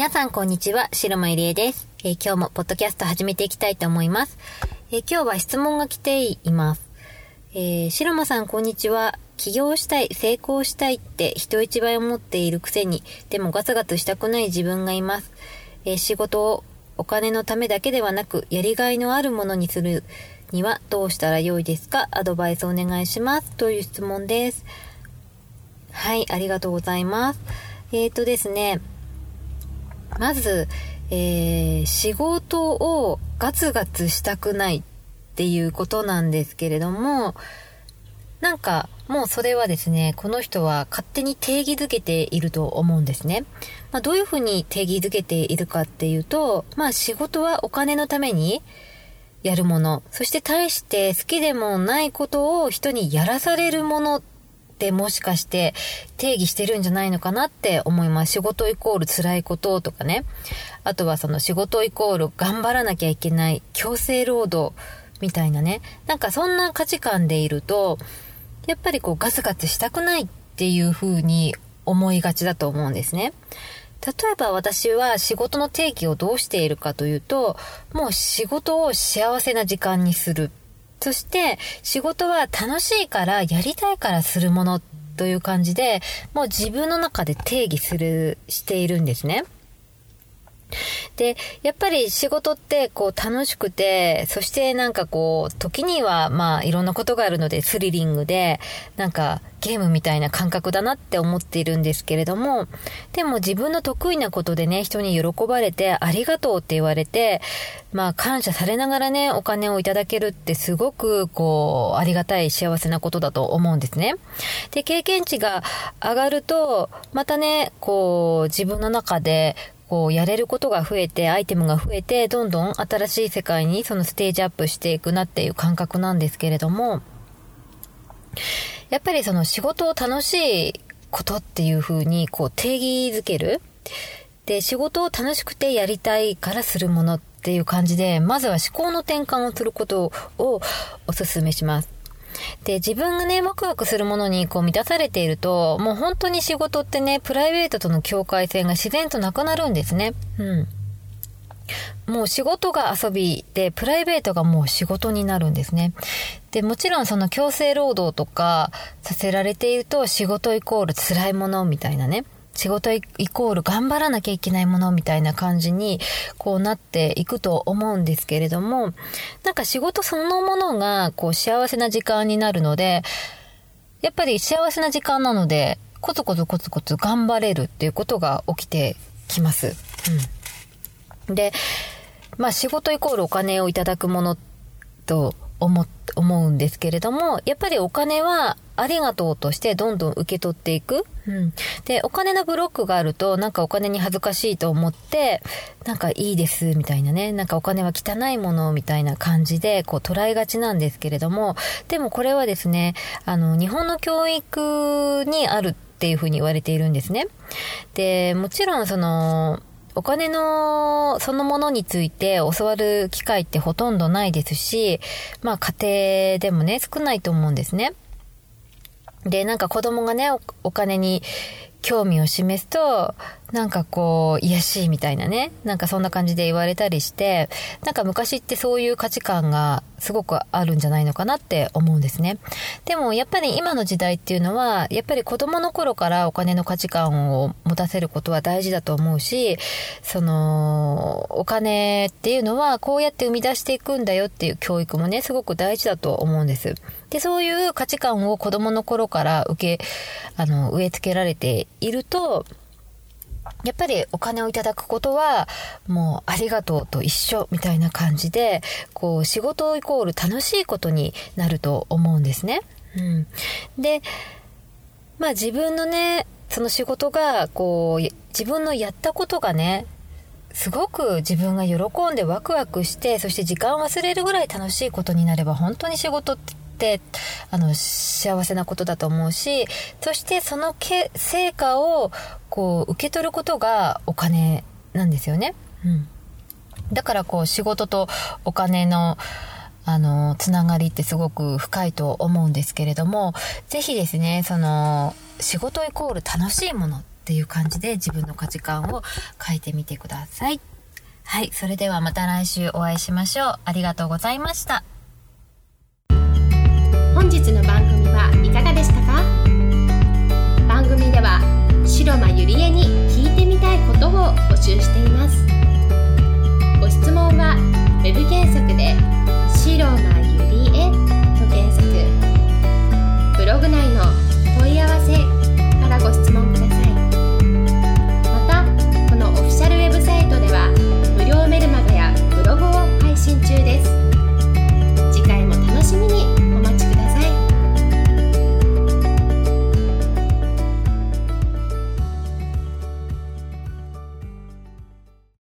皆さんこんにちは、白間入江です、えー、今日もポッドキャスト始めていきたいと思います。えー、今日は質問が来ています。えー、白間さんこんにちは。起業したい、成功したいって人一倍思っているくせに、でもガツガツしたくない自分がいます。え仕事をお金のためだけではなく、やりがいのあるものにするにはどうしたらよいですか？アドバイスお願いします。という質問です。はい、ありがとうございます。えっ、ー、とですね、まず、えー、仕事をガツガツしたくないっていうことなんですけれども、なんか、もうそれはですね、この人は勝手に定義づけていると思うんですね。まあ、どういうふうに定義づけているかっていうと、まあ仕事はお金のためにやるもの、そして対して好きでもないことを人にやらされるものってもしかして定義してるんじゃないのかなって思います。仕事イコール辛いこととかね。あとはその仕事イコール頑張らなきゃいけない強制労働みたいなね。なんかそんな価値観でいると、やっぱりこうガツガツしたくないっていう風に思いがちだと思うんですね。例えば私は仕事の定義をどうしているかというと、もう仕事を幸せな時間にする。そして仕事は楽しいからやりたいからするものという感じで、もう自分の中で定義する、しているんですね。で、やっぱり仕事ってこう楽しくて、そしてなんかこう、時にはまあいろんなことがあるのでスリリングで、なんかゲームみたいな感覚だなって思っているんですけれども、でも自分の得意なことでね、人に喜ばれてありがとうって言われて、まあ感謝されながらね、お金をいただけるってすごくこう、ありがたい幸せなことだと思うんですね。で、経験値が上がると、またね、こう、自分の中でこう、やれることが増えて、アイテムが増えて、どんどん新しい世界にそのステージアップしていくなっていう感覚なんですけれども、やっぱりその仕事を楽しいことっていう風にこう定義づける。で、仕事を楽しくてやりたいからするものっていう感じで、まずは思考の転換をすることをお勧めします。で、自分がね、ワクワクするものにこう満たされていると、もう本当に仕事ってね、プライベートとの境界線が自然となくなるんですね。うん。もう仕事が遊びで、プライベートがもう仕事になるんですね。で、もちろんその強制労働とかさせられていると仕事イコール辛いものみたいなね。仕事イコール頑張らなきゃいけないものみたいな感じにこうなっていくと思うんですけれども、なんか仕事そのものがこう幸せな時間になるので、やっぱり幸せな時間なので、コツコツコツコツ頑張れるっていうことが起きてきます。うん。で、まあ仕事イコールお金をいただくものと思、思うんですけれども、やっぱりお金はありがとうとしてどんどん受け取っていく。うん。で、お金のブロックがあると、なんかお金に恥ずかしいと思って、なんかいいです、みたいなね。なんかお金は汚いもの、みたいな感じで、こう捉えがちなんですけれども、でもこれはですね、あの、日本の教育にあるっていうふうに言われているんですね。で、もちろんその、お金のそのものについて教わる機会ってほとんどないですし、まあ家庭でもね、少ないと思うんですね。で、なんか子供がね、お金に興味を示すと、なんかこう、癒しいみたいなね。なんかそんな感じで言われたりして、なんか昔ってそういう価値観がすごくあるんじゃないのかなって思うんですね。でもやっぱり今の時代っていうのは、やっぱり子供の頃からお金の価値観を持たせることは大事だと思うし、その、お金っていうのはこうやって生み出していくんだよっていう教育もね、すごく大事だと思うんです。で、そういう価値観を子供の頃から受け、あの、植え付けられていると、やっぱりお金をいただくことはもうありがとうと一緒みたいな感じでこう仕事イコール楽しいことになると思うんですね。うん、でまあ自分のねその仕事がこう自分のやったことがねすごく自分が喜んでワクワクしてそして時間を忘れるぐらい楽しいことになれば本当に仕事ってあの幸せなことだと思うしそしてそのけ成果をこう受け取ることがお金なんですよね。うん、だからこう仕事とお金のあのつながりってすごく深いと思うんですけれども是非ですねその仕事イコール楽しいものっていう感じで自分の価値観を変えてみてください。はい、それではまた来週お会いしましょう。ありがとうございました。本日の番組はいかがでしたか？